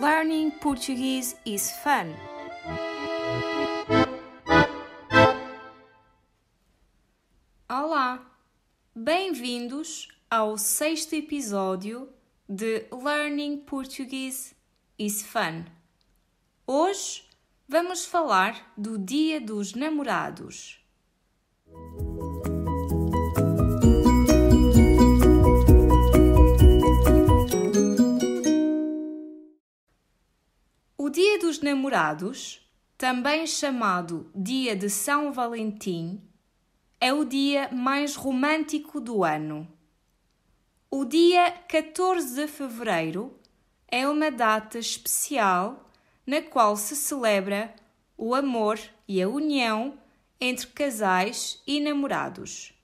Learning Portuguese is fun. Olá, bem-vindos ao sexto episódio de Learning Portuguese is fun. Hoje vamos falar do Dia dos Namorados. O Dia dos Namorados, também chamado Dia de São Valentim, é o dia mais romântico do ano. O dia 14 de fevereiro é uma data especial na qual se celebra o amor e a união entre casais e namorados.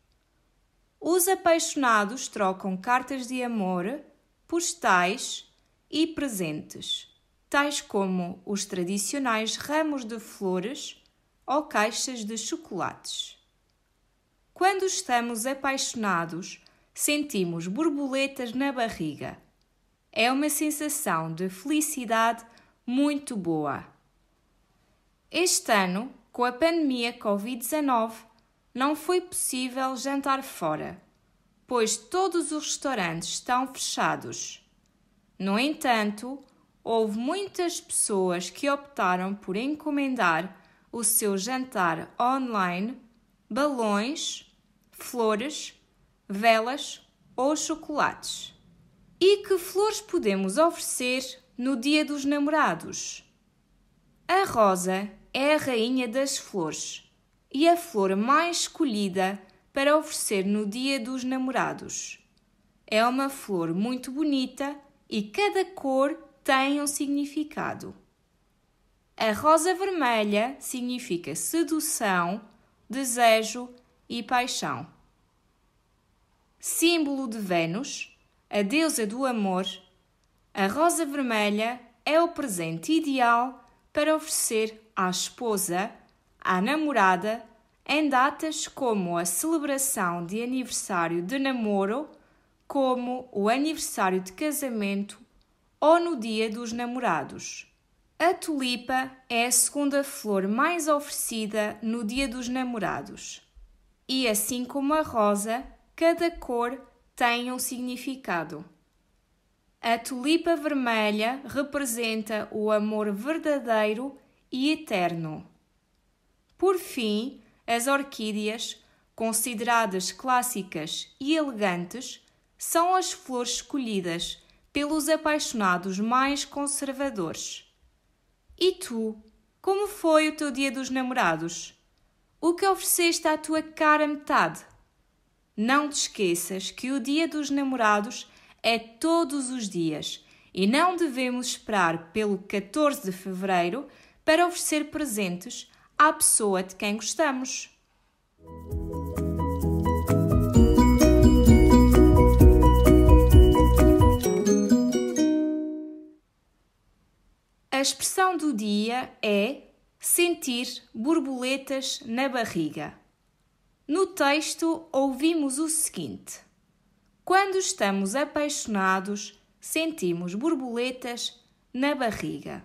Os apaixonados trocam cartas de amor, postais e presentes tais como os tradicionais ramos de flores ou caixas de chocolates. Quando estamos apaixonados, sentimos borboletas na barriga. É uma sensação de felicidade muito boa. Este ano, com a pandemia Covid-19, não foi possível jantar fora, pois todos os restaurantes estão fechados. No entanto, houve muitas pessoas que optaram por encomendar o seu jantar online, balões, flores, velas ou chocolates. E que flores podemos oferecer no Dia dos Namorados? A rosa é a rainha das flores e a flor mais escolhida para oferecer no Dia dos Namorados. É uma flor muito bonita e cada cor tem um significado. A rosa vermelha significa sedução, desejo e paixão. Símbolo de Vênus, a deusa do amor, a rosa vermelha é o presente ideal para oferecer à esposa, à namorada, em datas como a celebração de aniversário de namoro, como o aniversário de casamento ou no Dia dos Namorados. A tulipa é a segunda flor mais oferecida no Dia dos Namorados. E assim como a rosa, cada cor tem um significado. A tulipa vermelha representa o amor verdadeiro e eterno. Por fim, as orquídeas, consideradas clássicas e elegantes, são as flores escolhidas pelos apaixonados mais conservadores. E tu, como foi o teu dia dos namorados? O que ofereceste à tua cara metade? Não te esqueças que o dia dos namorados é todos os dias e não devemos esperar pelo 14 de fevereiro para oferecer presentes à pessoa de quem gostamos. Expressão do dia é sentir borboletas na barriga. No texto, ouvimos o seguinte: Quando estamos apaixonados, sentimos borboletas na barriga.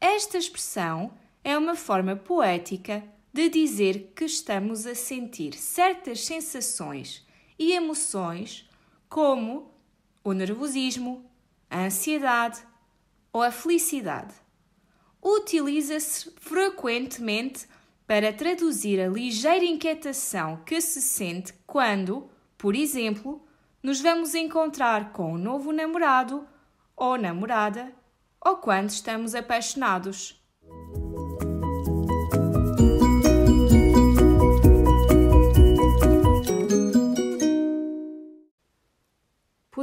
Esta expressão é uma forma poética de dizer que estamos a sentir certas sensações e emoções, como o nervosismo, a ansiedade, ou a felicidade. Utiliza-se frequentemente para traduzir a ligeira inquietação que se sente quando, por exemplo, nos vamos encontrar com um novo namorado ou namorada ou quando estamos apaixonados.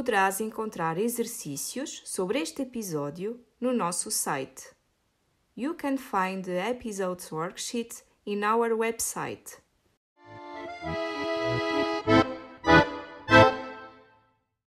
Poderás encontrar exercícios sobre este episódio no nosso site. You can find the episode's worksheet in our website.